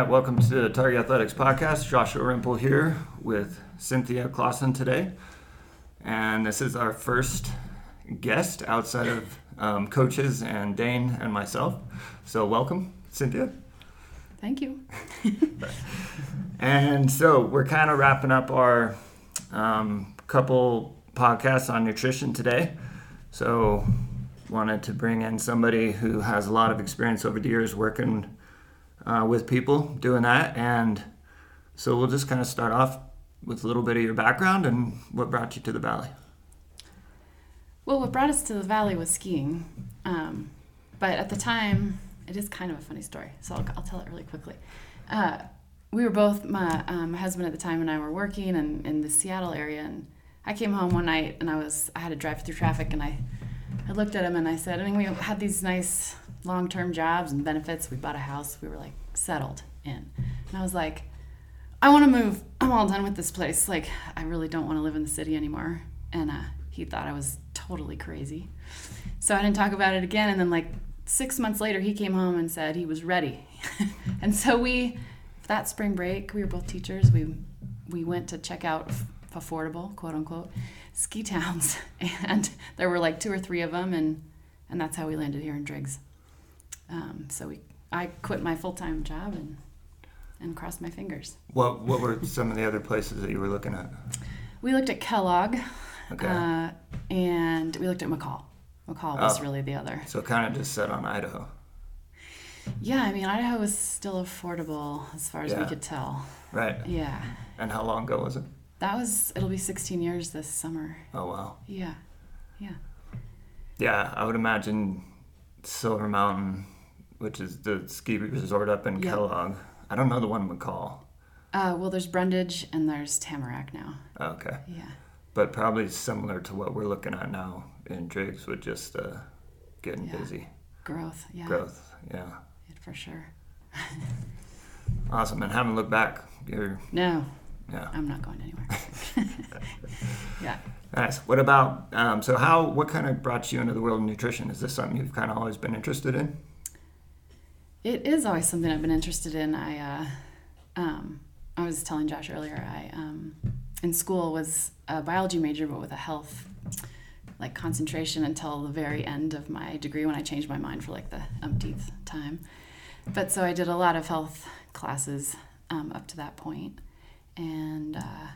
right, welcome to the Target Athletics Podcast. Joshua Rimple here with Cynthia Clausen today. And this is our first guest outside of um, coaches and Dane and myself. So, welcome, Cynthia. Thank you. And so, we're kind of wrapping up our um, couple podcasts on nutrition today. So, wanted to bring in somebody who has a lot of experience over the years working uh, with people doing that. And so we'll just kind of start off with a little bit of your background and what brought you to the valley. Well, what brought us to the valley was skiing. Um, but at the time, it is kind of a funny story, so I'll, I'll tell it really quickly. Uh, we were both, my, um, my husband at the time and I were working in, in the Seattle area, and I came home one night and I was I had to drive through traffic, and I, I looked at him and I said, I mean, we had these nice long term jobs and benefits. We bought a house. We were like settled in. And I was like, I want to move. I'm all done with this place. Like, I really don't want to live in the city anymore. And uh, he thought I was totally crazy. So I didn't talk about it again. And then, like, six months later, he came home and said he was ready. and so we, that spring break, we were both teachers. We, we went to check out affordable, quote unquote, ski towns. And there were like two or three of them. And, and that's how we landed here in Driggs. Um, so we, I quit my full time job and and crossed my fingers. What What were some of the other places that you were looking at? We looked at Kellogg, Okay. uh, and we looked at McCall. McCall was Oh. really the other. so kind of just set on Idaho. Yeah, I mean Idaho was still affordable as far as we could tell. Right. Yeah, And how long ago was it? that was. It'll be 16 years this summer. Oh wow. Yeah, yeah. Yeah, I would imagine Silver Mountain, which is the ski resort up in Yeah. Kellogg. I don't know the one McCall. Uh, well, there's Brundage and there's Tamarack now. Okay. Yeah, But probably similar to what we're looking at now in Driggs with just uh, getting Yeah. busy growth. Yeah, growth. Yeah. for sure. Awesome. And haven't looked back. You're, No, yeah. I'm not going anywhere. yeah. Nice. What about, um, so how, what kind of brought you into the world of nutrition? Is this something you've kind of always been interested in? It is always something I've been interested in. I, uh, um, I was telling Josh earlier. I, um, in school, was a biology major, but with a health like concentration until the very end of my degree when I changed my mind for like the umpteenth time. But so I did a lot of health classes um, up to that point, and uh,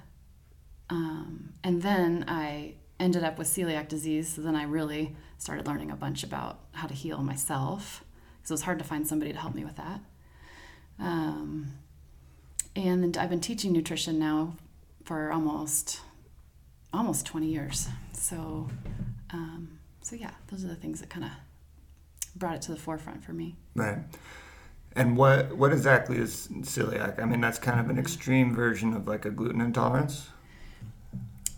um, and then I ended up with celiac disease. So then I really started learning a bunch about how to heal myself because it was hard to find somebody to help me with that. Um, and I've been teaching nutrition now for almost almost 20 years. So, um, so yeah, those are the things that kind of brought it to the forefront for me. Right. And what what exactly is celiac? I mean, that's kind of an extreme version of like a gluten intolerance.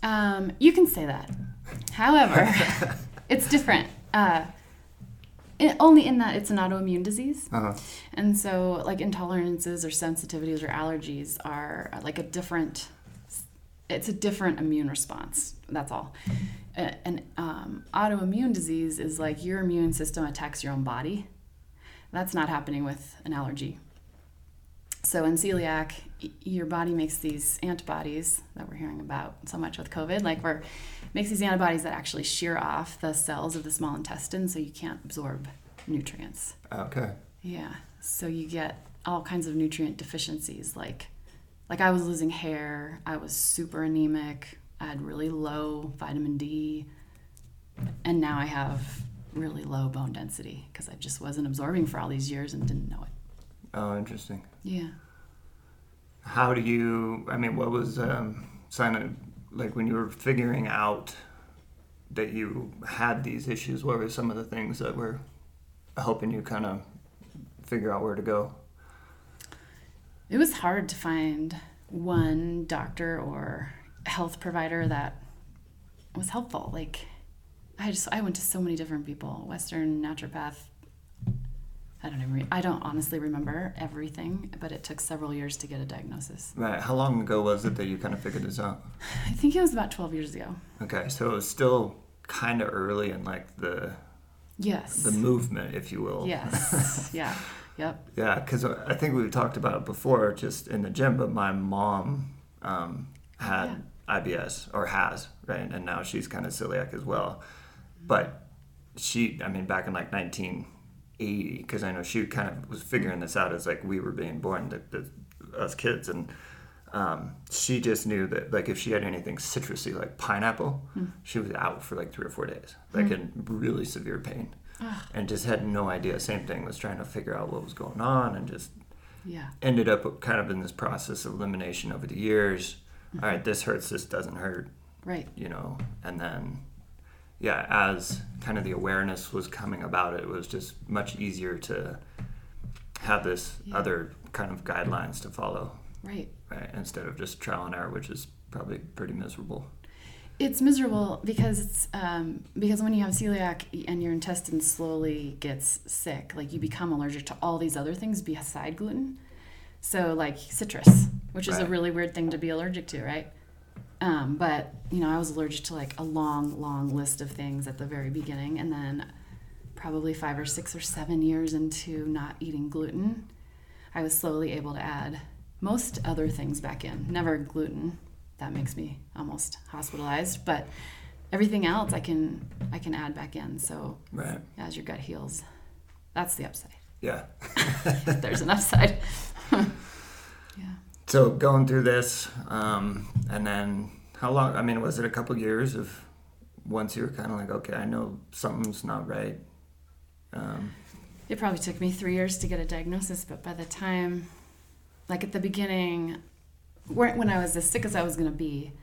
Um, you can say that. However, it's different. Uh, it, only in that it's an autoimmune disease. Uh-huh. And so, like intolerances or sensitivities or allergies are uh, like a different. It's a different immune response. That's all. An um, autoimmune disease is like your immune system attacks your own body. That's not happening with an allergy. So in celiac, your body makes these antibodies that we're hearing about so much with COVID. Like we're makes these antibodies that actually shear off the cells of the small intestine, so you can't absorb nutrients. Okay. Yeah. So you get all kinds of nutrient deficiencies like like I was losing hair, I was super anemic, I had really low vitamin D, and now I have really low bone density because I just wasn't absorbing for all these years and didn't know it. Oh, interesting. Yeah. How do you? I mean, what was um, sign of like when you were figuring out that you had these issues? What were some of the things that were helping you kind of figure out where to go? It was hard to find one doctor or health provider that was helpful. Like I just I went to so many different people, Western naturopath. I don't even I don't honestly remember everything, but it took several years to get a diagnosis. Right. How long ago was it that you kind of figured this out? I think it was about 12 years ago. Okay, so it was still kind of early in like the Yes. the movement, if you will. Yes. yeah. Yep. Yeah, because I think we've talked about it before, just in the gym. But my mom um, had IBS or has, right, and now she's kind of celiac as well. But she, I mean, back in like 1980, because I know she kind of was figuring this out as like we were being born, the, the, us kids, and um, she just knew that like if she had anything citrusy like pineapple, she was out for like three or four days, like in really severe pain, and just had no idea. Same thing was trying to figure out what was going on, and just Yeah. ended up kind of in this process of elimination over the years. All right, this hurts, this doesn't hurt, Right. you know, and then yeah, as kind of the awareness was coming about it, was just much easier to have this Yeah. other kind of guidelines to follow, Right. right? Instead of just trial and error, which is probably pretty miserable. It's miserable because it's um, because when you have celiac and your intestine slowly gets sick, like you become allergic to all these other things beside gluten. So like citrus, which is a really weird thing to be allergic to, right? Um, but you know, I was allergic to like a long, long list of things at the very beginning, and then probably five or six or seven years into not eating gluten, I was slowly able to add most other things back in. Never gluten. That makes me almost hospitalized, but everything else I can I can add back in. So Right. as your gut heals, that's the upside. Yeah. There's an upside. yeah. So going through this, um, and then how long? I mean, was it a couple years of once you were kind of like, okay, I know something's not right. Um, It probably took me three years to get a diagnosis, but by the time, like at the beginning, when I was as sick as I was going to be,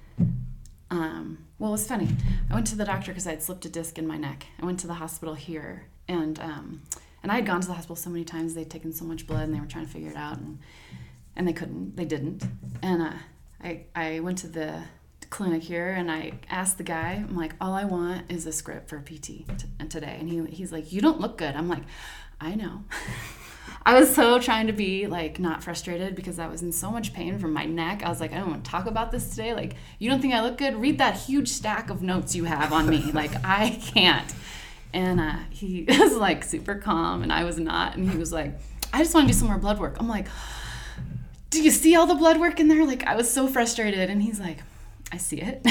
um, well, it was funny. I went to the doctor because I had slipped a disc in my neck. I went to the hospital here, and um, and I had gone to the hospital so many times. They'd taken so much blood, and they were trying to figure it out, and and they couldn't. They didn't. And uh, I I went to the clinic here, and I asked the guy. I'm like, all I want is a script for PT t- today, and he he's like, you don't look good. I'm like, I know. I was so trying to be like not frustrated because I was in so much pain from my neck. I was like, I don't want to talk about this today. Like, you don't think I look good? Read that huge stack of notes you have on me. like, I can't. And uh, he was like super calm, and I was not. And he was like, I just want to do some more blood work. I'm like, Do you see all the blood work in there? Like, I was so frustrated. And he's like, I see it.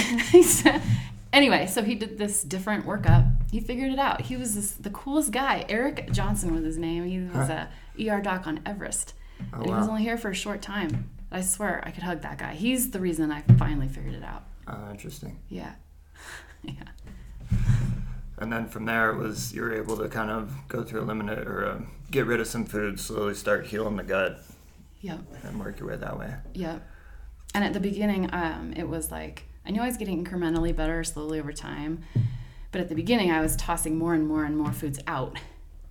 anyway, so he did this different workup. He figured it out. He was this, the coolest guy. Eric Johnson was his name. He was a ER doc on Everest. Oh, and he was only here for a short time. I swear I could hug that guy. He's the reason I finally figured it out. uh, interesting. Yeah. yeah. And then from there, it was you were able to kind of go through eliminate or uh, get rid of some food, slowly start healing the gut, Yep. and work your way that way. Yep. And at the beginning, um, it was like I knew I was getting incrementally better slowly over time, but at the beginning, I was tossing more and more and more foods out,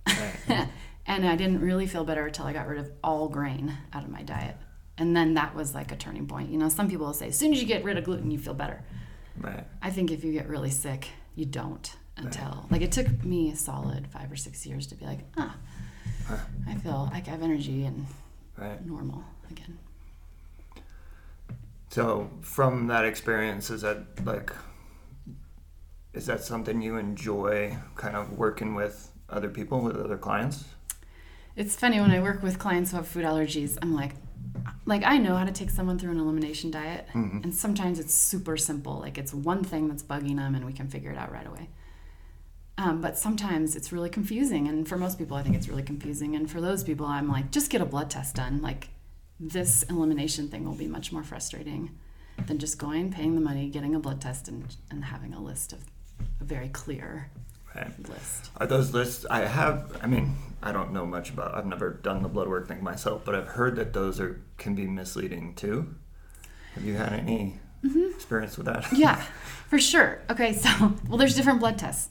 Right. and I didn't really feel better until I got rid of all grain out of my diet. And then that was like a turning point. You know, some people will say, as soon as you get rid of gluten, you feel better. Right. I think if you get really sick, you don't until like it took me a solid five or six years to be like, ah, Huh. I feel like I have energy and Right. normal again. So from that experience, is that like, is that something you enjoy, kind of working with other people, with other clients? It's funny when I work with clients who have food allergies, I'm like, like I know how to take someone through an elimination diet, Mhm. and sometimes it's super simple. Like it's one thing that's bugging them, and we can figure it out right away. Um, but sometimes it's really confusing, and for most people, I think it's really confusing. And for those people, I'm like, just get a blood test done. Like this elimination thing will be much more frustrating than just going, paying the money, getting a blood test, and and having a list of a very clear Right. list. Are those lists? I have. I mean, I don't know much about. I've never done the blood work thing myself, but I've heard that those are can be misleading too. Have you had any experience with that? Yeah, for sure. Okay, so well, there's different blood tests.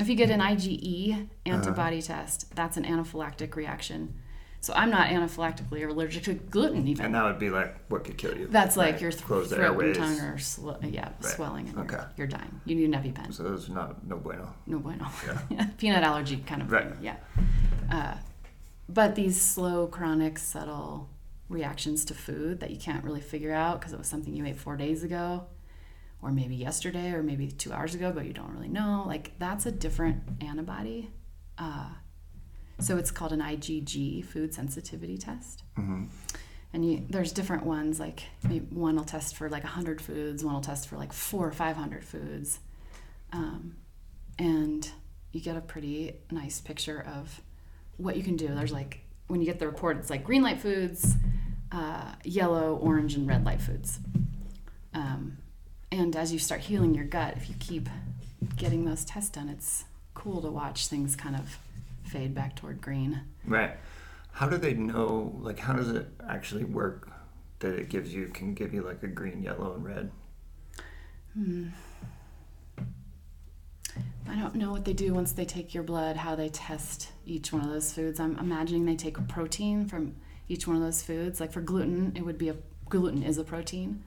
If you get an IgE antibody test, that's an anaphylactic reaction. So I'm not anaphylactically allergic to gluten even. And that would be like what could kill you. That's like right? your th- close throat and tongue or sw- yeah, swelling and Okay. you're, you're dying. You need an EpiPen. So those are not no bueno. No bueno. Yeah. Peanut allergy kind of Right. thing. Yeah. Uh, but these slow, chronic, subtle reactions to food that you can't really figure out because it was something you ate four days ago, or maybe yesterday, or maybe two hours ago, but you don't really know. Like that's a different antibody. Uh, So it's called an IgG, food sensitivity test. hmm And you, there's different ones. Like maybe one will test for like 100 foods, one will test for like four or 500 foods, um, and you get a pretty nice picture of what you can do. There's like when you get the report, it's like green light foods, uh, yellow, orange, and red light foods. Um, and as you start healing your gut, if you keep getting those tests done, it's cool to watch things kind of fade back toward green. Right. How do they know? Like, how does it actually work? That it gives you can give you like a green, yellow, and red. Hmm. I don't know what they do once they take your blood, how they test each one of those foods. I'm imagining they take a protein from each one of those foods. Like for gluten, it would be a gluten is a protein.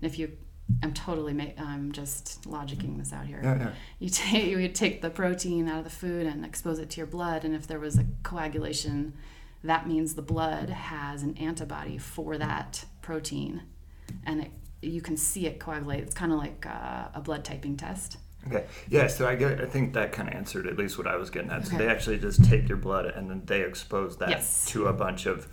And if you, I'm totally, ma- I'm just logicking this out here. Yeah, yeah. You take you would take the protein out of the food and expose it to your blood, and if there was a coagulation, that means the blood has an antibody for that protein, and it, you can see it coagulate. It's kind of like uh, a blood typing test. Okay. Yeah. So I get. I think that kind of answered at least what I was getting at. So Okay. they actually just take your blood and then they expose that Yes. to a bunch of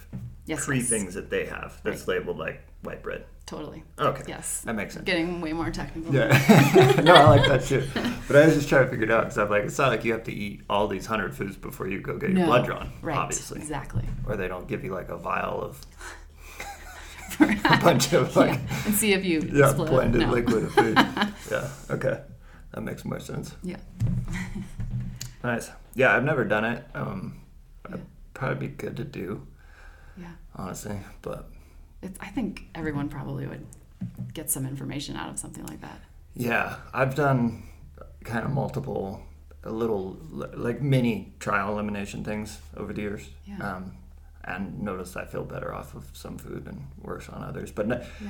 Yes, pre yes. things that they have that's labeled like white bread. Totally. Okay. Yes. That makes sense. Getting way more technical. Yeah. no, I like that too. But I was just trying to figure it out because I'm like, it's not like you have to eat all these hundred foods before you go get your No. blood drawn, Right. obviously. Exactly. Or they don't give you like a vial of a bunch of like yeah. And see if you yeah, explode. blended no. liquid of food. yeah. Okay. That makes more sense. Yeah. Nice. Yeah, I've never done it. Um, Yeah. I'd probably be good to do, Yeah. honestly. But It's, I think everyone probably would get some information out of something like that. yeah, I've done kind of multiple, a little like mini trial elimination things over the years. Yeah. Um, and noticed I feel better off of some food and worse on others. But no, Yeah.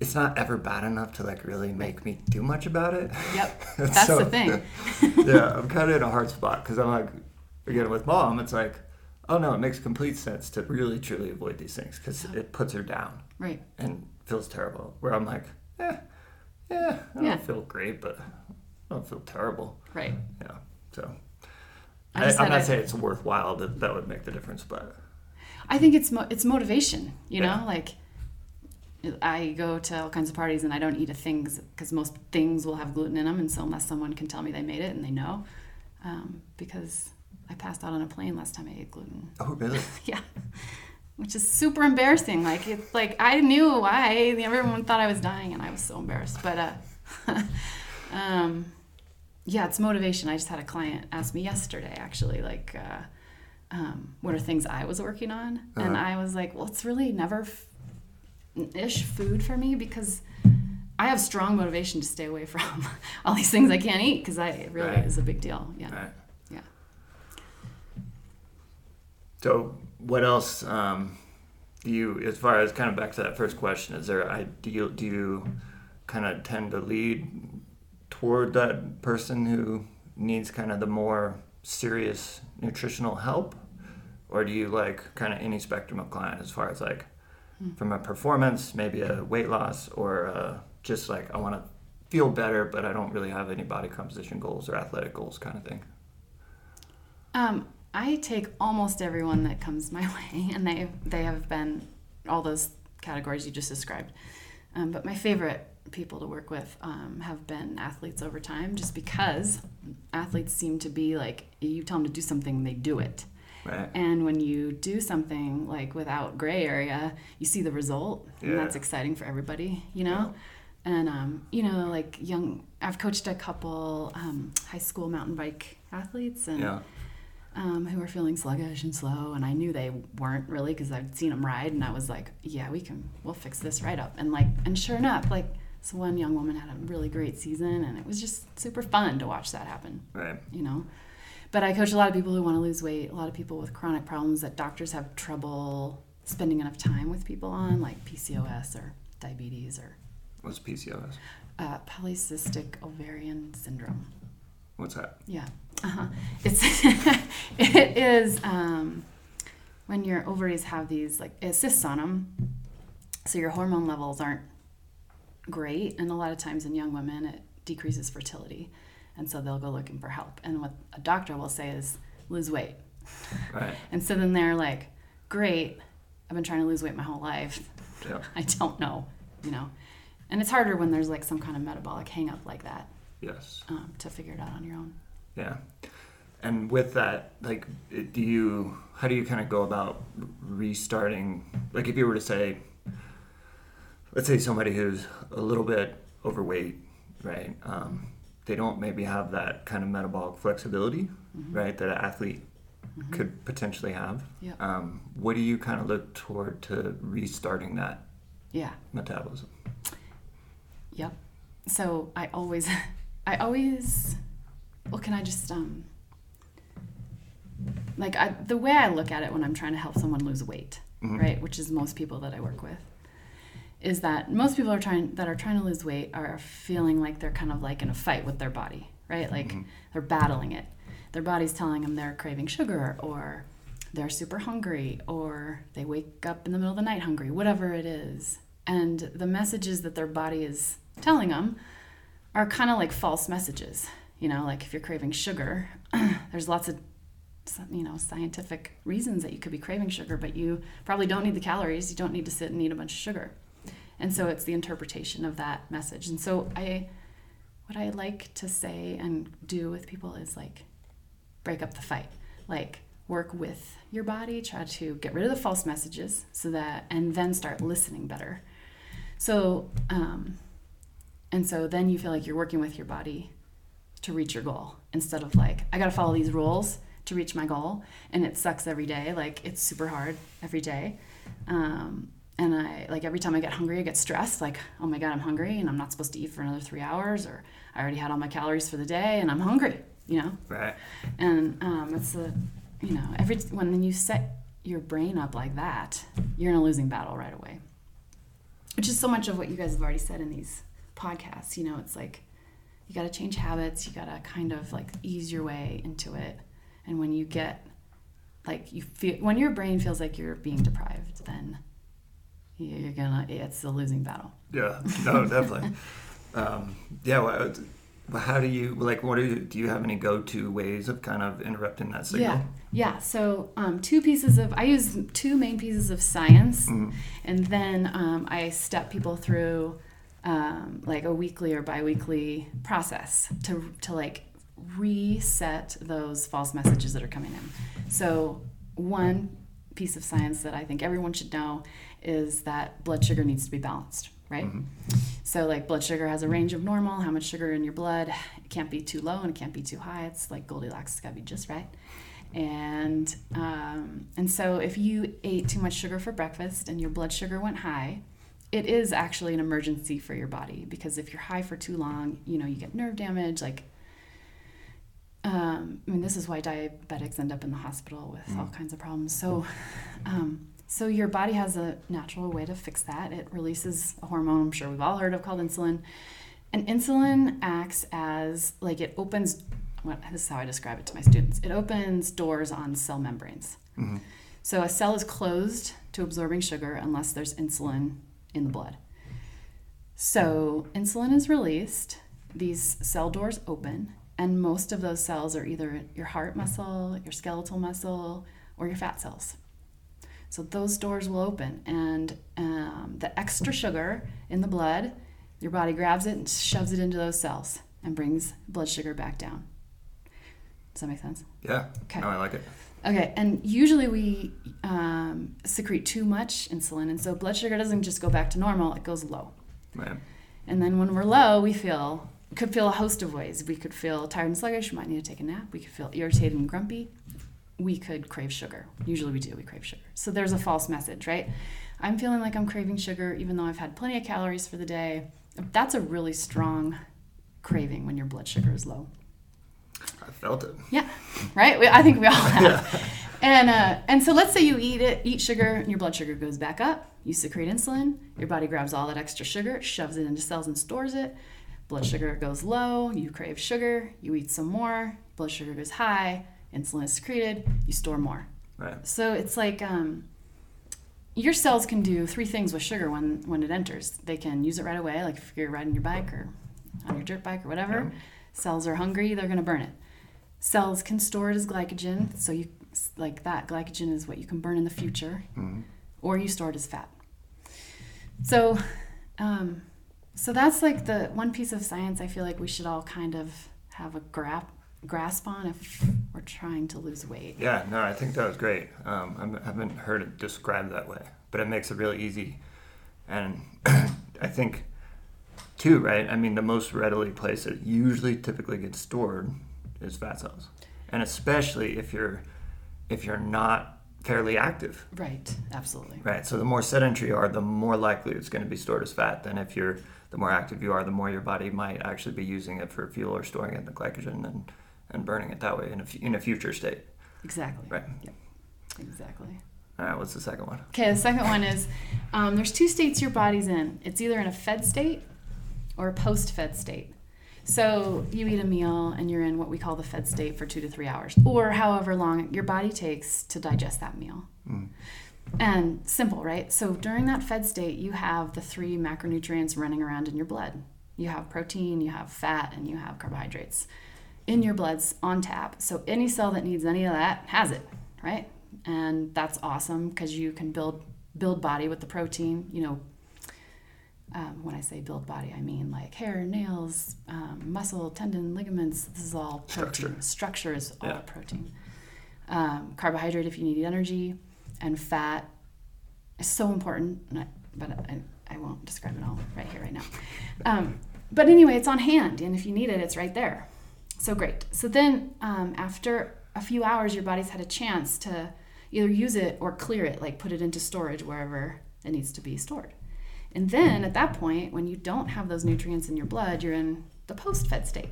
it's not ever bad enough to like really make me do much about it. Yep. That's So- the thing. yeah, I'm kind of in a hard spot because I'm like, again, with mom, it's like, oh no, it makes complete sense to really truly avoid these things because Yeah. it puts her down Right. and feels terrible. Where I'm like, eh, yeah, I don't Yeah. feel great, but I don't feel terrible. Right. Yeah, so. I am not saying it's worthwhile that that would make the difference, but I think it's mo- it's motivation. You Yeah. know, like I go to all kinds of parties and I don't eat a thing because most things will have gluten in them, and so unless someone can tell me they made it and they know, um, because I passed out on a plane last time I ate gluten. oh really? yeah. Which is super embarrassing. Like it's like I knew why. Everyone thought I was dying, and I was so embarrassed. But uh, um, yeah, it's motivation. I just had a client ask me yesterday, actually, like, uh, um, what are things I was working on, and Uh-huh. I was like, well, it's really never f- ish food for me because. I have strong motivation to stay away from all these things I can't eat because I it really Right. is a big deal. Yeah. Right. Yeah. So, what else um, do you, as far as kind of back to that first question, is there ideal? Do you kind of tend to lead toward that person who needs kind of the more serious nutritional help, or do you like kind of any spectrum of client as far as like from a performance, maybe a weight loss, or uh, just like I want to feel better, but I don't really have any body composition goals or athletic goals, kind of thing. Um, I take almost everyone that comes my way, and they they have been all those categories you just described. Um, but my favorite people to work with um, have been athletes over time, just because athletes seem to be like you tell them to do something, they do it. Right. And when you do something like without gray area, you see the result, and that's exciting for everybody, you know. And um, you know, like young, I've coached a couple um, high school mountain bike athletes, and Yeah. Um, who were feeling sluggish and slow, and I knew they weren't really because I'd seen them ride, and I was like, "Yeah, we can, we'll fix this right up." And like, and sure enough, like, so one young woman had a really great season, and it was just super fun to watch that happen, Right. you know. But I coach a lot of people who want to lose weight, a lot of people with chronic problems that doctors have trouble spending enough time with people on, like PCOS or diabetes or What's PCOS? uh, polycystic ovarian syndrome. What's that? Yeah, uh-huh. it's it is um, when your ovaries have these like cysts on them, so your hormone levels aren't great, and a lot of times in young women it decreases fertility, and so they'll go looking for help. And what a doctor will say is lose weight, Right. And so then they're like, great, I've been trying to lose weight my whole life. Yeah. I don't know, you know. And it's harder when there's like some kind of metabolic hangup like that Yes. um, to figure it out on your own. Yeah. And with that, like, do you, how do you kind of go about restarting? Like, if you were to say, let's say somebody who's a little bit overweight, right? Um, they don't maybe have that kind of metabolic flexibility, right? That an athlete could potentially have. Yep. Um, what do you kind of look toward to restarting that Yeah. metabolism? Yep. So I always, I always, well, can I just, um, like I, the way I look at it when I'm trying to help someone lose weight, Mhm. right, which is most people that I work with, is that most people are trying that are trying to lose weight are feeling like they're kind of like in a fight with their body, right? Like Mhm. they're battling it. Their body's telling them they're craving sugar or they're super hungry or they wake up in the middle of the night hungry, whatever it is. And the messages that their body is telling them are kind of like false messages. You know, like if you're craving sugar, there's lots of you know scientific reasons that you could be craving sugar, but you probably don't need the calories. You don't need to sit and eat a bunch of sugar. And so it's the interpretation of that message. And so I what I like to say and do with people is like break up the fight. Like work with your body, try to get rid of the false messages so that and then start listening better. So um and so then you feel like you're working with your body to reach your goal instead of like I got to follow these rules to reach my goal and it sucks every day like it's super hard every day. Um, and I like every time I get hungry I get stressed like oh my god I'm hungry and I'm not supposed to eat for another three hours or I already had all my calories for the day and I'm hungry you know? Right. and um, it's a you know every when you set your brain up like that you're in a losing battle right away. Which is so much of what you guys have already said in these podcasts you know it's like you got to change habits you got to kind of like ease your way into it and when you get like you feel when your brain feels like you're being deprived then you're gonna it's a losing battle Yeah, no, definitely. um, yeah, well, how do you like? What do you, do you have any go-to ways of kind of interrupting that signal? Yeah, yeah. So um, two pieces of I use two main pieces of science, Mhm. and then um, I step people through um, like a weekly or biweekly process to to like reset those false messages that are coming in. So one piece of science that I think everyone should know is that blood sugar needs to be balanced, right? Mhm. So like blood sugar has a range of normal, how much sugar in your blood. It can't be too low and it can't be too high. It's like Goldilocks, it's gotta be just right. And um, and so if you ate too much sugar for breakfast and your blood sugar went high, it is actually an emergency for your body because if you're high for too long, you know, you get nerve damage, like um, I mean, this is why diabetics end up in the hospital with all kinds of problems. So, um, so your body has a natural way to fix that. It releases a hormone I'm sure we've all heard of called insulin, and insulin acts as like it opens. What this is how I describe it to my students. It opens doors on cell membranes. Mhm. So a cell is closed to absorbing sugar unless there's insulin in the blood. So insulin is released, these cell doors open, and most of those cells are either your heart muscle, your skeletal muscle, or your fat cells. So those doors will open, and um, the extra sugar in the blood, your body grabs it and shoves it into those cells and brings blood sugar back down. Does that make sense? Yeah. Okay. No, I like it. Okay, and usually we um, secrete too much insulin, and so blood sugar doesn't just go back to normal; it goes low. Man. And then when we're low, we feel could feel a host of ways. We could feel tired and sluggish. We might need to take a nap. We could feel irritated and grumpy. We could crave sugar. Usually we do. We crave sugar. So there's a false message, right? I'm feeling like I'm craving sugar, even though I've had plenty of calories for the day. That's a really strong craving when your blood sugar is low. I felt it. Yeah, right. We, I think we all have. And uh, and so let's say you eat it, eat sugar, and your blood sugar goes back up. You secrete insulin. Your body grabs all that extra sugar, shoves it into cells, and stores it. Blood sugar goes low. You crave sugar. You eat some more. Blood sugar goes high. Insulin is secreted. You store more. Right. So it's like um, your cells can do three things with sugar when when it enters. They can use it right away, like if you're riding your bike or on your dirt bike or whatever. Yeah. Cells are hungry, they're going to burn it. Cells can store it as glycogen, so you like that glycogen is what you can burn in the future, Mhm. or you store it as fat. So, um, so that's like the one piece of science I feel like we should all kind of have a grasp grasp on if we're trying to lose weight. Yeah, no, I think that was great. Um, I haven't heard it described that way, but it makes it really easy. And I think, too, right? I mean, the most readily place it usually typically gets stored is fat cells, and especially if you're if you're not fairly active, Right. Absolutely. right? So the more sedentary you are, the more likely it's going to be stored as fat than if you're the more active you are, the more your body might actually be using it for fuel or storing it in the glycogen and, and burning it that way in a, in a future state. Exactly. Right. Yep. Exactly. All right, what's the second one? Okay, the second one is um, there's two states your body's in. It's either in a fed state or a post fed state. So you eat a meal and you're in what we call the fed state for two to three hours, or however long your body takes to digest that meal. Mm. And simple, right? So during that fed state, you have the three macronutrients running around in your blood. You have protein, you have fat, and you have carbohydrates in your blood's on tap. So any cell that needs any of that has it, right? And that's awesome because you can build build body with the protein. You know, um, when I say build body, I mean like hair, nails, um, muscle, tendon, ligaments. This is all protein. Structure. Structure is all Yeah. protein. Um, carbohydrate if you need energy, and fat is so important. I- But I, I won't describe it all right here, right now. Um, but anyway, it's on hand, and if you need it, it's right there. So great. So then, um, after a few hours, your body's had a chance to either use it or clear it, like put it into storage wherever it needs to be stored. And then at that point, when you don't have those nutrients in your blood, you're in the post fed state.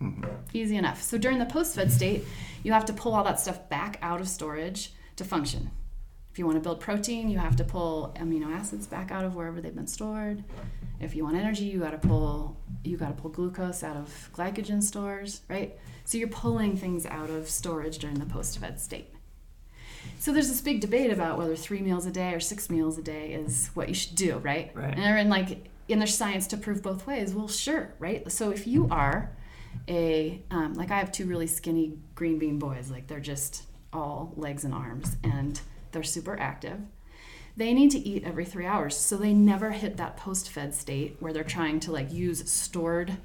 Mm-hmm. Easy enough. So during the post fed state, you have to pull all that stuff back out of storage to function. If you want to build protein, you have to pull amino acids back out of wherever they've been stored. If you want energy, you got to pull you got to pull glucose out of glycogen stores, right? So you're pulling things out of storage during the post-fed state. So there's this big debate about whether three meals a day or six meals a day is what you should do, right? Right. And in like in there's science to prove both ways. Well, sure, right? So if you are a um, like I have two really skinny green bean boys, like they're just all legs and arms, and they're super active. They need to eat every three hours, so they never hit that post-fed state where they're trying to like use stored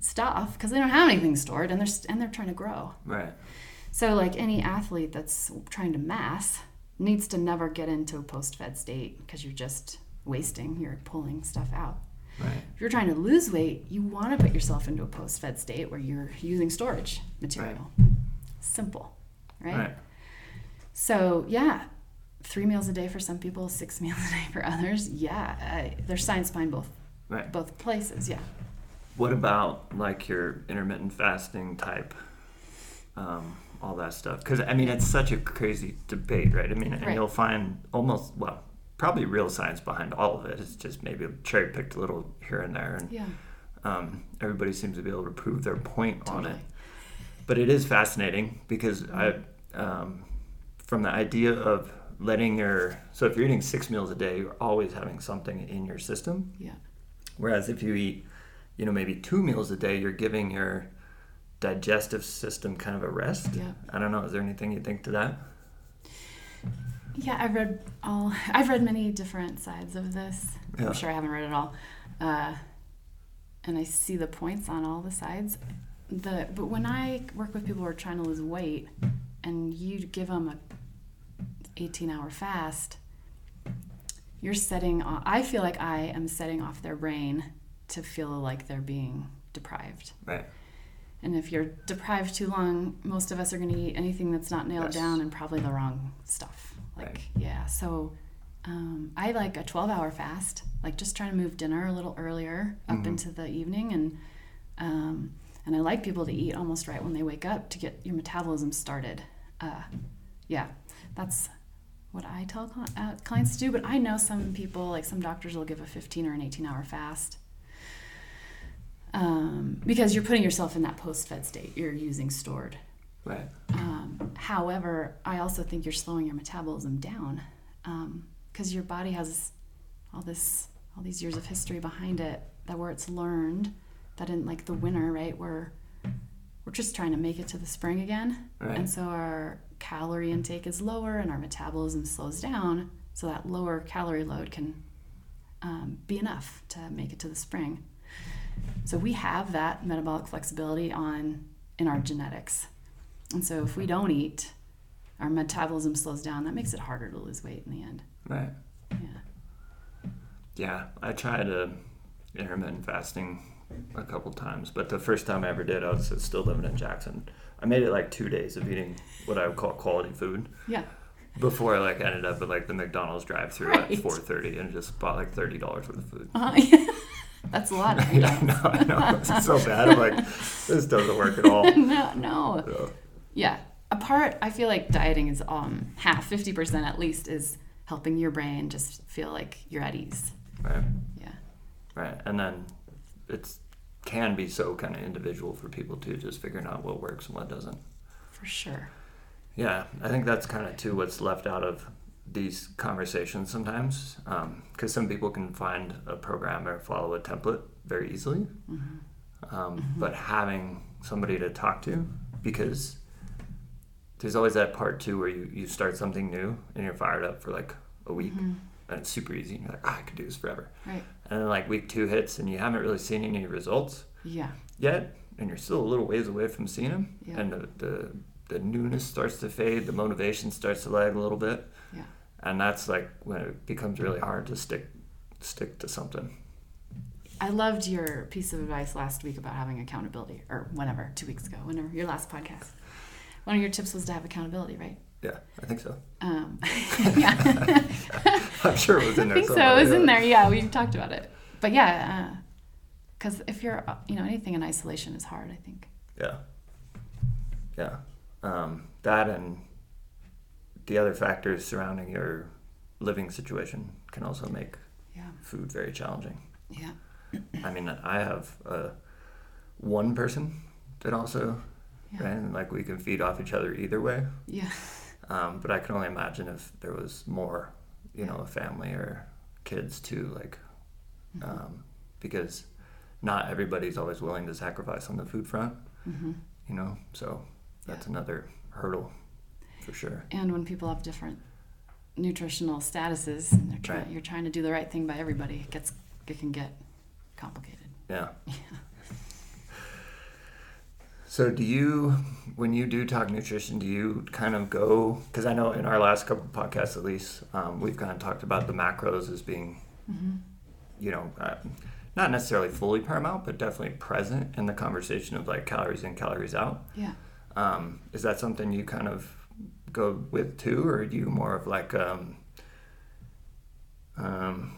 stuff because they don't have anything stored, and they're st- and they're trying to grow. Right. So, like any athlete that's trying to mass needs to never get into a post fed state because you're just wasting, you're pulling stuff out. Right. If you're trying to lose weight, you want to put yourself into a post fed state where you're using storage material. Simple, right? Right. So, yeah, three meals a day for some people, six meals a day for others. Yeah, I, there's science behind both Right. both places. Yeah. What about like your intermittent fasting type, um, all that stuff? Because I mean, it's such a crazy debate, right? I mean, and Right. you'll find almost well, probably real science behind all of it. It's just maybe cherry picked a little here and there, and Yeah. um, everybody seems to be able to prove their point on it. But it is fascinating because I, um, from the idea of letting your so if you're eating six meals a day, you're always having something in your system. Yeah. Whereas if you eat, you know, maybe two meals a day, you're giving your digestive system kind of a rest. Yeah. I don't know. Is there anything you think to that? Yeah, I've read all. I've read many different sides of this. Yeah. I'm sure I haven't read it all, uh, and I see the points on all the sides. The but when I work with people who are trying to lose weight, and you give them a 18 hour fast, you're setting. Off, I feel like I am setting off their brain to feel like they're being deprived. Right. And if you're deprived too long, most of us are going to eat anything that's not nailed Yes. down and probably the wrong stuff. Like, Right. yeah. So um, I like a 12 hour fast, like just trying to move dinner a little earlier up Mhm. into the evening. And, um, and I like people to eat almost right when they wake up to get your metabolism started. Uh, yeah, that's what I tell cli- uh, clients to do. But I know some people, like some doctors, will give a 15 or an 18 hour fast um, because you're putting yourself in that post-fed state. You're using stored. Right. Um, however, I also think you're slowing your metabolism down because your body has all this, all these years of history behind it that where it's learned that in like the winter, right, we're we're just trying to make it to the spring again, Right. and so our calorie intake is lower and our metabolism slows down, so that lower calorie load can um, be enough to make it to the spring. So we have that metabolic flexibility on in our genetics. And so if we don't eat, our metabolism slows down. That makes it harder to lose weight in the end. Right. Yeah. Yeah, I tried uh, intermittent fasting a couple times, but the first time I ever did, I was still living in Jackson. I made it like two days of eating what I would call quality food Yeah. before I like ended up at like the McDonald's drive-through Right. at four thirty and just bought like thirty dollars worth of food. Uh-huh. That's a lot. Of yeah, I know, I know. It's so bad. I'm like, this doesn't work at all. no, no. So, Yeah. A part, I feel like dieting is um, half, 50% at least, is helping your brain just feel like you're at ease. right, Yeah. right, and then it's can be so kind of individual for people too, just figuring out what works and what doesn't. For sure. Yeah, I think that's kind of too what's left out of these conversations sometimes, because some people can find a program or follow a template very easily, um, but having somebody to talk to, because there's always that part too where you, you start something new and you're fired up for like a week and it's super easy and you're like, "Ah, I could do this forever. Right. And then like week two hits and you haven't really seen any results Yeah. yet, and you're still a little ways away from seeing them, Yeah. and the, the the newness starts to fade, the motivation starts to lag a little bit. And that's like when it becomes really hard to stick stick to something. I loved your piece of advice last week about having accountability, or whenever, two weeks ago, whenever your last podcast. One of your tips was to have accountability, right? Yeah, I think so. Um, yeah. I'm sure it was in there. I think so. It was in there. Yeah, we talked about it. But yeah, because if you're, uh, you know, anything in isolation is hard. I think. Yeah, yeah. Um, that and the other factors surrounding your living situation can also make Yeah. food very challenging. Yeah. I mean, I have uh, one person that also, Yeah. right? And like we can feed off each other either way. Yeah. Um, but I can only imagine if there was more, you know, a family or kids too, like, Mm-hmm. um, because not everybody's always willing to sacrifice on the food front, hmm you know. So that's another hurdle for sure. And when people have different nutritional statuses, and they're trying, Right. you're trying to do the right thing by everybody, it gets, it can get complicated. Yeah. So do you, when you do talk nutrition, do you kind of go? Because I know in our last couple of podcasts, at least, um, we've kind of talked about the macros as being, Mm-hmm. you know, uh, not necessarily fully paramount, but definitely present in the conversation of like calories in, calories out. Yeah. Um, is that something you kind of go with too, or are you more of like um, um,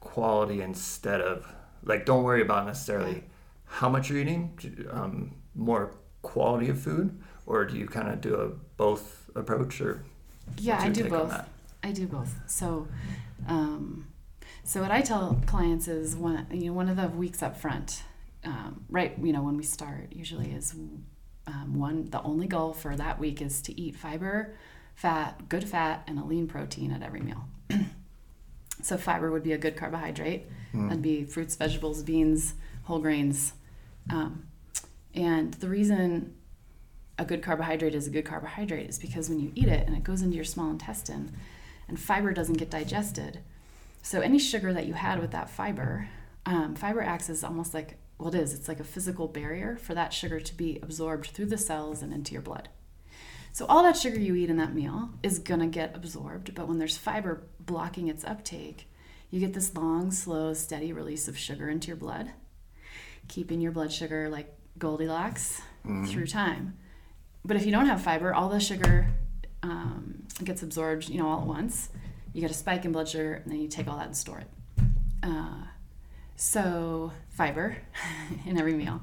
quality instead of like don't worry about necessarily how much you're eating, um, more quality of food, or do you kind of do a both approach, or Yeah, I do both. I do both. So, um, so what I tell clients is one, you know, one of the weeks up front, um, right? You know, when we start, usually is um, one. The only goal for that week is to eat fiber, fat, good fat, and a lean protein at every meal. so fiber would be a good carbohydrate. Mm. That'd be fruits, vegetables, beans, whole grains. Um, and the reason a good carbohydrate is a good carbohydrate is because when you eat it and it goes into your small intestine and fiber doesn't get digested. So any sugar that you had with that fiber, um, fiber acts as almost like, well, it is, it's like a physical barrier for that sugar to be absorbed through the cells and into your blood. So all that sugar you eat in that meal is going to get absorbed, but when there's fiber blocking its uptake, you get this long, slow, steady release of sugar into your blood, keeping your blood sugar like Goldilocks through time. But if you don't have fiber, all the sugar um, gets absorbed, you know, all at once. You get a spike in blood sugar, and then you take all that and store it. Uh, so fiber in every meal,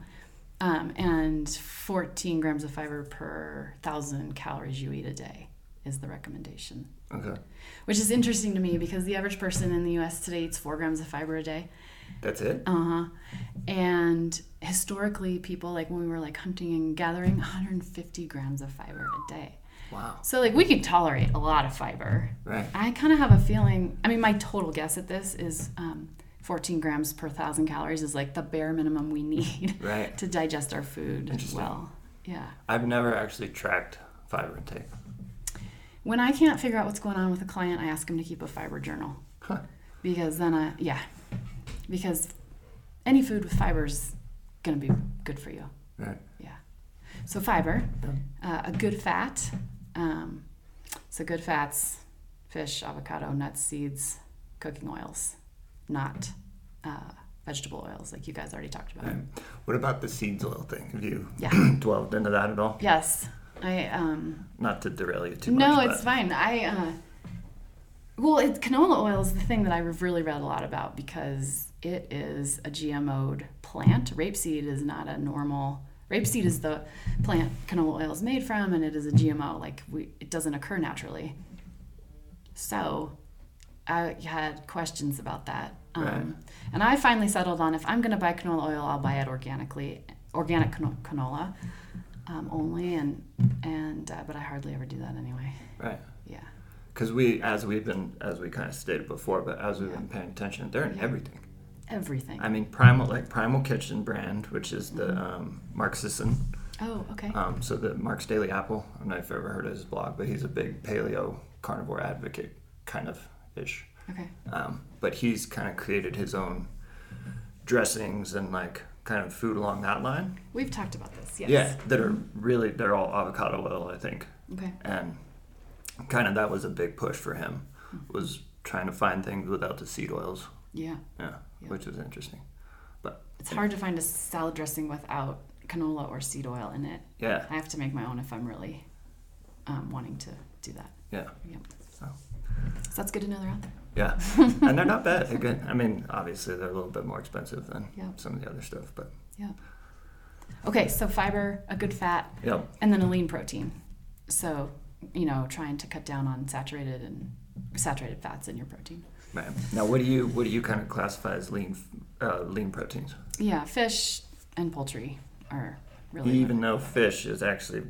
um, and 14 grams of fiber per thousand calories you eat a day is the recommendation. Okay, Which is interesting to me because the average person in the U.S. today eats four grams of fiber a day. that's it. Uh huh. And historically, people like when we were like hunting and gathering, 150 grams of fiber a day. Wow. So like we could tolerate a lot of fiber. Right. I kind of have a feeling. I mean, my total guess at this is um, 14 grams per thousand calories is like the bare minimum we need Right. to digest our food Interesting. well. Yeah. I've never actually tracked fiber intake. when I can't figure out what's going on with a client, I ask them to keep a fiber journal Huh. because then I yeah, because any food with fiber is gonna be good for you. Right. Yeah. So fiber, uh, a good fat. Um, so good fats, fish, avocado, nuts, seeds, cooking oils, not uh, vegetable oils like you guys already talked about. Right. What about the seeds oil thing? Have you Yeah. dwelled into that at all? Yes, I um, Not to derail you too no, much. No, it's fine. I uh, well, it, canola oil is the thing that I've really read a lot about because it is a GMO'd plant. Rapeseed is not a normal. Rapeseed is the plant canola oil is made from, and it is a GMO. Like we, it doesn't occur naturally. So, I had questions about that, um, Right. and I finally settled on if I'm going to buy canola oil, I'll buy it organically, organic cano- canola um, only, and and uh, but I hardly ever do that anyway. Right. Yeah. Because we, as we've been, as we kind of stated before, but as we've Yeah. been paying attention, they're in Yeah. everything. Everything. I mean, Primal, like Primal Kitchen brand, which is the Mhm. um, Mark Sisson. oh, okay. Um, so the Mark's Daily Apple. I don't know if you've ever heard of his blog, but he's a big paleo carnivore advocate, kind of ish. okay. Um, but he's kind of created his own dressings and like kind of food along that line. We've talked about this. Yes. Yeah, that are really they're all avocado oil, I think, Okay. and kind of that was a big push for him was trying to find things without the seed oils. Yeah. Yeah, Yeah. which was interesting. But it's hard to find a salad dressing without canola or seed oil in it. Yeah, I have to make my own if I'm really um, wanting to do that. yeah, Yep. So that's good to know they're out there. yeah, and they're not bad. They're. I mean, obviously they're a little bit more expensive than Yeah. some of the other stuff, but yeah. Okay, so fiber, a good fat, yep. and then a lean protein. So, you know, trying to cut down on saturated and saturated fats in your protein. Right. Now, what do you what do you kind of classify as lean uh, lean proteins? Yeah, fish and poultry are really Even though fish is actually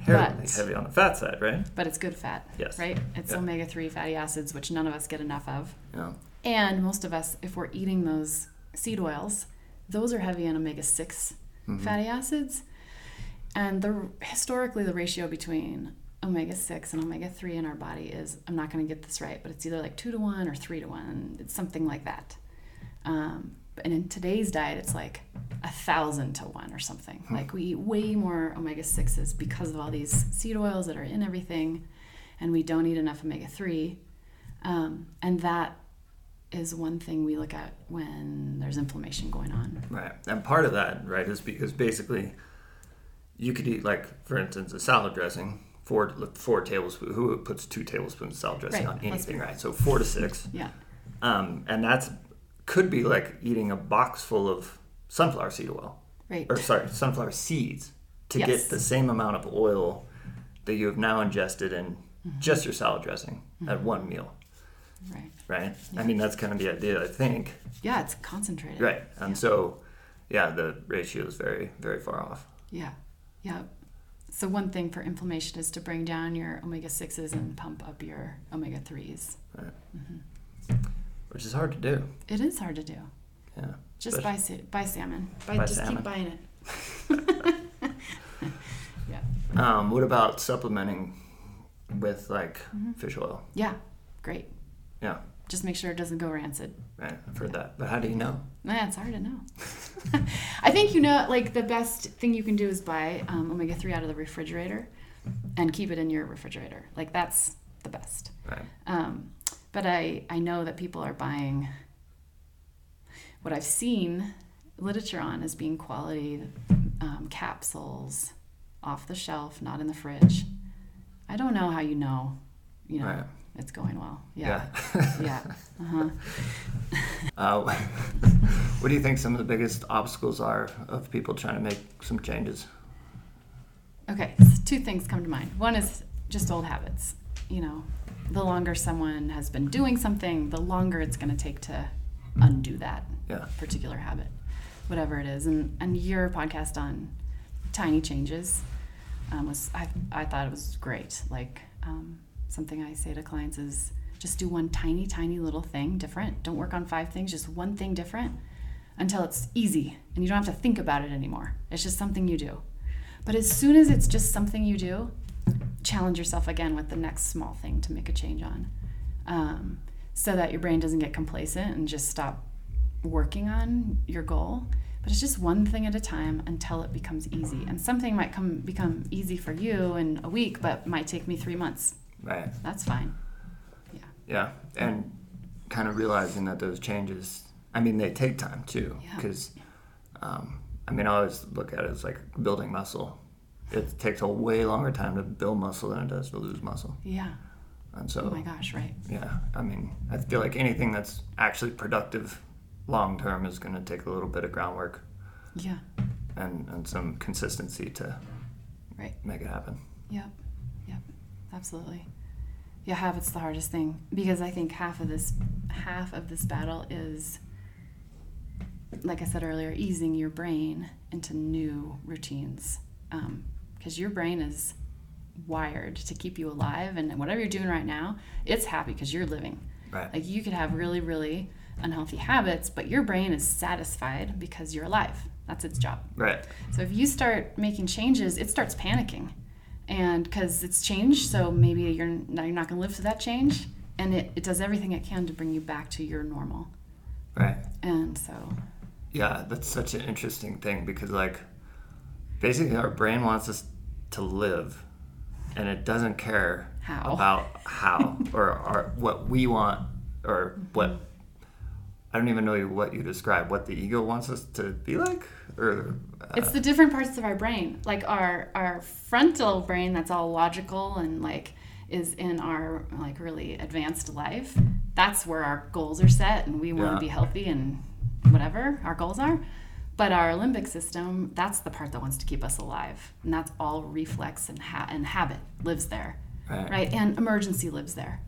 heavily But- heavy on the fat side, right? but it's good fat, Yes. right? It's Yeah. omega 3 fatty acids, which none of us get enough of. Yeah. And most of us, if we're eating those seed oils, those are heavy in omega 6 Mhm. fatty acids. And the historically the ratio between omega 6 and omega 3 in our body is I'm not going to get this right, but it's either like 2 to 1 or 3 to 1. It's something like that. Um, and in today's diet, it's like a thousand to one or something. Hmm. Like we eat way more omega 6s because of all these seed oils that are in everything, and we don't eat enough omega 3. Um, and that is one thing we look at when there's inflammation going on. Right. And part of that, right, is because basically you could eat like, for instance, a salad dressing. Four, four tablespoons. Who puts two tablespoons of salad dressing Right, on anything, right? So four to six, Yeah. um, and that's could be like eating a box full of sunflower seed oil, Right. or sorry, sunflower seeds to Yes. get the same amount of oil that you have now ingested in Mm-hmm. just your salad dressing at one meal, Right. right? Yeah. I mean, that's kind of the idea, I think, Yeah, it's concentrated. right? And Yeah. so, yeah, the ratio is very, very far off. Yeah. Yeah. So one thing for inflammation is to bring down your omega sixes and pump up your omega threes. Which is hard to do. It is hard to do. Yeah. Just buy buy salmon. Buy, Buy just salmon. keep buying it. Yeah. Um, what about supplementing with like Mhm. fish oil? Yeah, great. Yeah. Just make sure it doesn't go rancid. Right. I've heard that. But how do you know? Yeah, it's hard to know. I think you know, like the best thing you can do is buy um, omega three out of the refrigerator, and keep it in your refrigerator. Like that's the best. Right. Um, but I, I know that people are buying what I've seen literature on as being quality um, capsules off the shelf, not in the fridge. I don't know how you know, you know, Right. it's going well. Yeah. Yeah. Uh-huh. Uh, what do you think some of the biggest obstacles are of people trying to make some changes? Okay, so two things come to mind. One is just old habits. You know, the longer someone has been doing something, the longer it's going to take to undo that Yeah. particular habit, whatever it is. And and your podcast on tiny changes um, was I I thought it was great. Like um, something I say to clients is just do one tiny tiny little thing different. Don't work on five things, just one thing different until it's easy and you don't have to think about it anymore. It's just something you do. But as soon as it's just something you do, challenge yourself again with the next small thing to make a change on. Um, so that your brain doesn't get complacent and just stop working on your goal. But it's just one thing at a time until it becomes easy. And something might come become easy for you in a week, but might take me three months. Right. That's fine. Yeah. Yeah. And kind of realizing that those changes, I mean, they take time too. Yeah. Because, um, I mean, I always look at it as like building muscle. It takes a way longer time to build muscle than it does to lose muscle. Yeah. And so, Oh my gosh, right. yeah, I mean, I feel like anything that's actually productive long term is going to take a little bit of groundwork Yeah. and, and some consistency to Right. make it happen. Yep. Yep. Absolutely. Yeah, habit's the hardest thing because I think half of this half of this battle is like I said earlier, easing your brain into new routines. Um, Because your brain is wired to keep you alive and whatever you're doing right now, it's happy because you're living. Right. Like you could have really, really unhealthy habits, but your brain is satisfied because you're alive. That's its job. Right. So if you start making changes, it starts panicking, and because it's changed, so maybe you're now you're not going to live through that change, and it, it does everything it can to bring you back to your normal. Right. And so, Yeah, that's such an interesting thing because, like, basically, our brain wants us to live, and it doesn't care How. about how or, or what we want or what. I don't even know what you describe. What the ego wants us to be like, or uh, it's the different parts of our brain, like our our frontal brain that's all logical and like is in our like really advanced life. That's where our goals are set, and we want to Yeah. be healthy and whatever our goals are. But our limbic system, that's the part that wants to keep us alive, and that's all reflex and ha- and habit lives there, Right. right? And emergency lives there.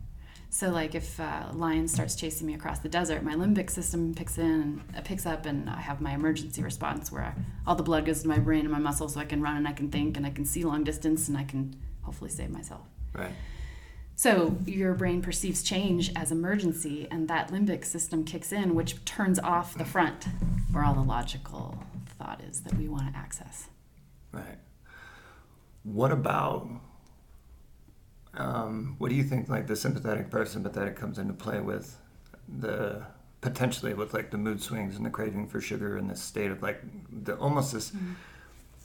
So like if a lion starts chasing me across the desert, my limbic system picks in, uh, picks up, and I have my emergency response where all the blood goes to my brain and my muscles, so I can run and I can think and I can see long distance and I can hopefully save myself. right, So your brain perceives change as emergency, and that limbic system kicks in, which turns off the front, where all the logical thought is that we want to access. right. What about? Um, what do you think? Like the sympathetic parasympathetic comes into play with the potentially with like the mood swings and the craving for sugar and this state of like the almost this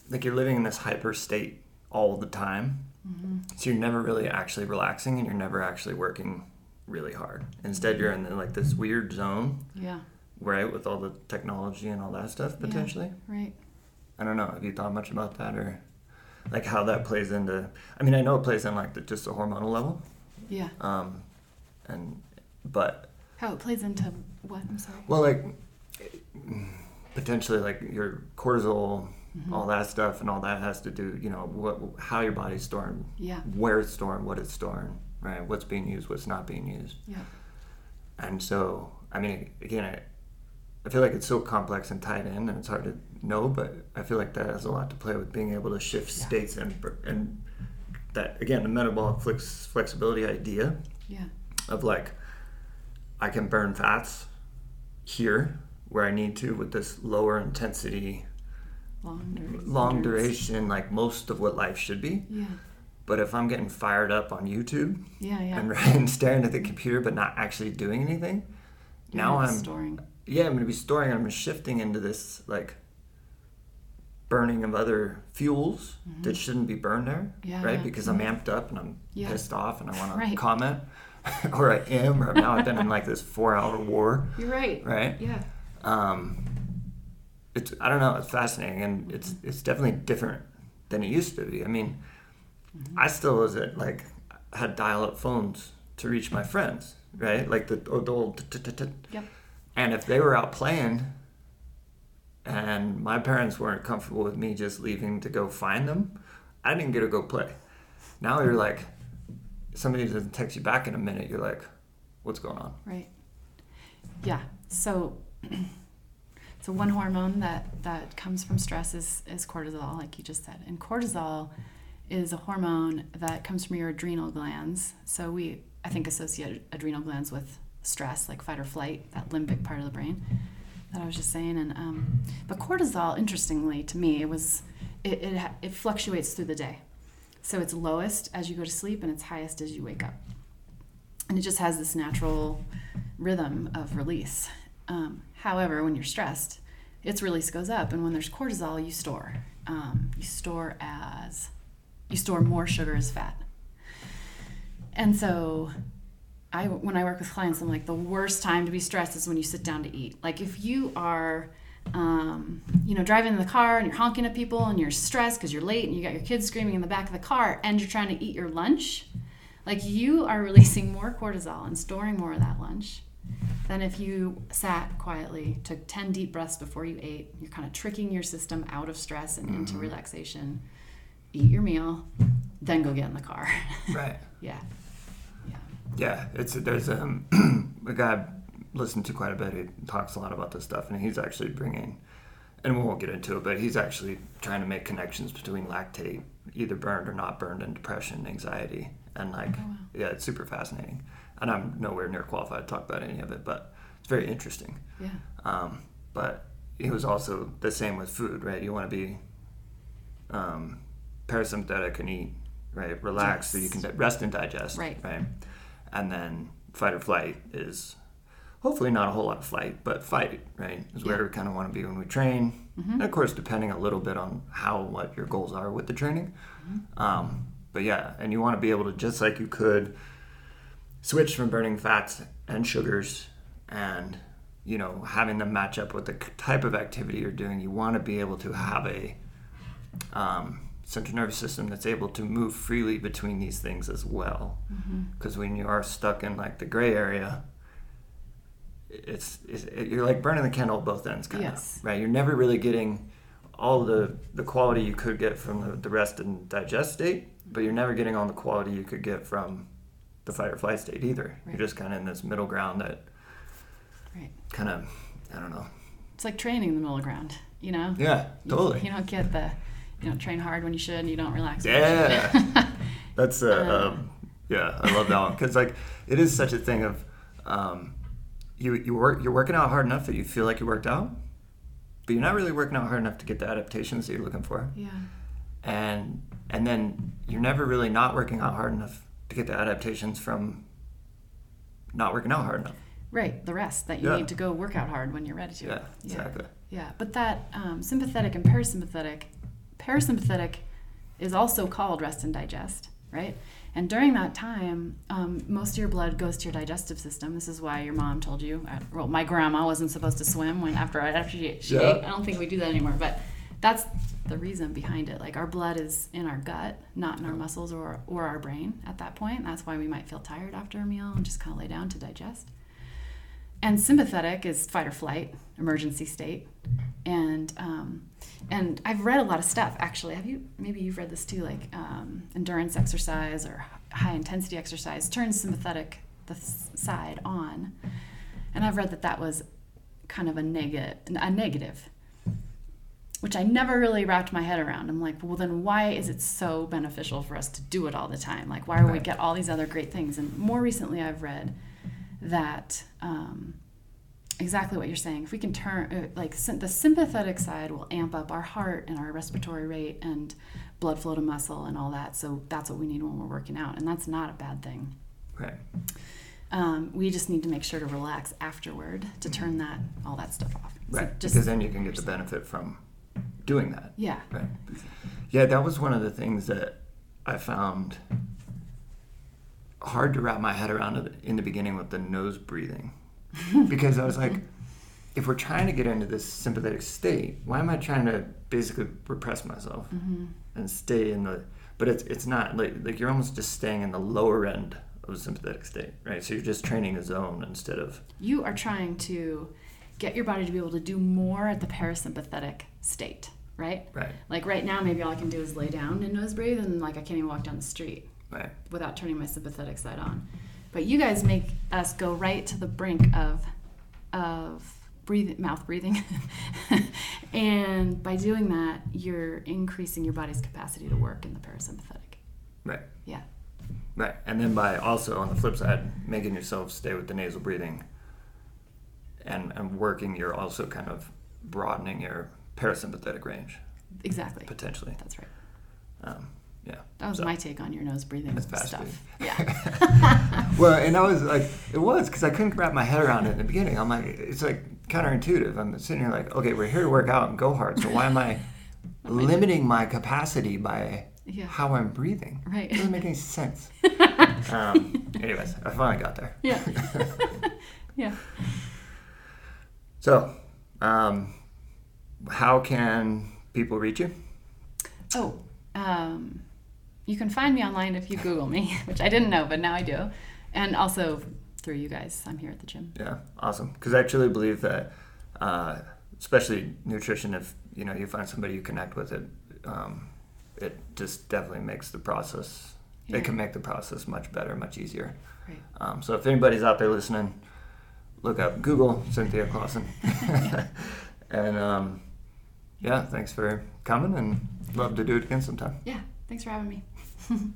like you're living in this hyper state all the time. So you're never really actually relaxing and you're never actually working really hard. Instead, you're in like this weird zone, Yeah. right, with all the technology and all that stuff potentially. Right. I don't know. Have you thought much about that or like how that plays into? I mean, I know it plays in like the, just the hormonal level, Yeah. um, and but How it plays into what? I'm sorry. well, like potentially like your cortisol, Mm-hmm. all that stuff, and all that has to do, you know, what how your body's storing, Yeah. where it's storing, what it's storing, right? What's being used, what's not being used. Yeah. And so, I mean, again, I, I feel like it's so complex and tied in, and it's hard to know. But I feel like that has a lot to play with being able to shift Yeah. states and and that again, the metabolic flex, flexibility idea Yeah. of like I can burn fats here where I need to with this lower intensity, Long duration. long duration, like most of what life should be. Yeah. But if I'm getting fired up on YouTube Yeah. Yeah. and, and staring at the computer but not actually doing anything, You're now I'm storing. yeah, I'm gonna be storing. I'm shifting into this like burning of other fuels that shouldn't be burned there, Mm-hmm. Yeah, right? Because I'm amped up and I'm Yeah. pissed off and I want to Right. comment, or I am, or now I've been in like this four-hour war, You're right. right? Yeah. Um, it's I don't know. It's fascinating and it's mm-hmm. it's definitely different than it used to be. I mean, mm-hmm. I still was at like had dial-up phones to reach my friends, right? Like the, the old. Yep. and if they were out playing and my parents weren't comfortable with me just leaving to go find them, I didn't get to go play. Now you're like, somebody doesn't text you back in a minute, you're like, what's going on? Right. Yeah. So, so one hormone that that comes from stress is is cortisol, like you just said, and cortisol is a hormone that comes from your adrenal glands. So we, I think, associate adrenal glands with stress, like fight or flight, that limbic part of the brain that I was just saying. And um, but cortisol, interestingly to me, it was it it, it fluctuates through the day. So it's lowest as you go to sleep and it's highest as you wake up. And it just has this natural rhythm of release. Um, however, when you're stressed, its release goes up, and when there's cortisol, you store. Um, you store as you store more sugar as fat. And so, I when I work with clients, I'm like the worst time to be stressed is when you sit down to eat. Like if you are um, you know, driving in the car and you're honking at people and you're stressed because you're late and you got your kids screaming in the back of the car and you're trying to eat your lunch, like you are releasing more cortisol and storing more of that lunch than if you sat quietly, took 10 deep breaths before you ate. You're kind of tricking your system out of stress and into relaxation. Eat your meal, then go get in the car. Right. yeah. Yeah. Yeah, it's there's um, a guy I've listened to quite a bit. He talks a lot about this stuff, and he's actually bringing, and we won't get into it, but he's actually trying to make connections between lactate, either burned or not burned, and depression, anxiety, and like, Oh, wow. yeah, it's super fascinating. And I'm nowhere near qualified to talk about any of it, but it's very interesting. Yeah. Um, but it was also the same with food, right? You want to be um, parasympathetic and eat, right? Relax so you can di- rest and digest, Right. Right. And then fight or flight is hopefully not a whole lot of flight, but fight, right? Is where we kind of want to be when we train. Mhm. And of course, depending a little bit on how what your goals are with the training. Mm-hmm. Um, but yeah, and you want to be able to just like you could switch from burning fats and sugars and you know having them match up with the type of activity you're doing you want to be able to have a um, central nervous system that's able to move freely between these things as well. Mm-hmm. because when you are stuck in like the gray area it's, it's it, you're like burning the candle at both ends kind of right? You're never really getting all the the quality you could get from the, the rest and digest state but you're never getting all the quality you could get from the fight or flight state either Right. you're just kind of in this middle ground that Right. kind of i don't know It's like training in the middle ground, you know? yeah You- totally You, don't get the, you don't train hard when you should, and you don't relax. you. Yeah. That's uh, Uh. um, yeah, I love that one because like it is such a thing of um, you you work you're working out hard enough that you feel like you worked out, but you're not really working out hard enough to get the adaptations that you're looking for, yeah. and and then you're never really not working out hard enough to get the adaptations from not working out hard enough. Right. The rest that you Yeah. need to go work out hard when you're ready to. Yeah, exactly. Yeah, but that um, sympathetic and parasympathetic, parasympathetic is also called rest and digest, right? And during that time, um, most of your blood goes to your digestive system. This is why your mom told you. Uh, well, my grandma wasn't supposed to swim when after after she, she Yeah. ate. I don't think we do that anymore, but that's the reason behind it. Like our blood is in our gut, not in our muscles or or our brain at that point. That's why we might feel tired after a meal and just kind of lay down to digest. And sympathetic is fight or flight, emergency state. And um, and I've read a lot of stuff actually. Have you? Maybe you've read this too, like um, endurance exercise or high intensity exercise turns sympathetic the side on. And I've read that that was kind of a negative, a negative, which I never really wrapped my head around. I'm like, well, then why is it so beneficial for us to do it all the time? Like, why do we get all these other great things? And more recently, I've read that um, exactly what you're saying. If we can turn, uh, like, the sympathetic side will amp up our heart and our respiratory rate and blood flow to muscle and all that. So that's what we need when we're working out, and that's not a bad thing. Right. Um, we just need to make sure to relax afterward to turn that all that stuff off. So Right. just- because then you can get the benefit from doing that. yeah, Right. Yeah, that was one of the things that I found hard to wrap my head around in the beginning with the nose breathing. because I was like, if we're trying to get into this sympathetic state, why am I trying to basically repress myself hmm and stay in the but it's it's not like like you're almost just staying in the lower end of the sympathetic state, right? So you're just training a zone instead of you are trying to get your body to be able to do more at the parasympathetic state, right? right, Like right now, maybe all I can do is lay down and nose breathe, and like I can't even walk down the street right, without turning my sympathetic side on. But you guys make us go right to the brink of of breathing, mouth breathing, and by doing that, you're increasing your body's capacity to work in the parasympathetic. right. Yeah. Right. And then by also on the flip side, making yourself stay with the nasal breathing and, and working, you're also kind of broadening your parasympathetic range Exactly. potentially. That's right. Um, Yeah. That was So- my take on your nose breathing That's stuff. Yeah. Well, and I was like, it was because I couldn't wrap my head around it in the beginning. I'm like, it's like counterintuitive. I'm sitting here like, okay, we're here to work out and go hard. So why am I limiting my capacity by Yeah. how I'm breathing? Right. It doesn't make any sense. um, anyways, I finally got there. Yeah. yeah. So, um, how can people reach you? Oh, um, you can find me online if you Google me, which I didn't know, but now I do. And also through you guys. I'm here at the gym. Yeah, awesome. Because I truly believe that, uh, especially nutrition, if you know you find somebody you connect with, it um, it just definitely makes the process. Yeah. It can make the process much better, much easier. Right. Um, so if anybody's out there listening, look up Google Cynthia Clausen, and um, yeah, thanks for coming, and love to do it again sometime. Yeah. Thanks for having me.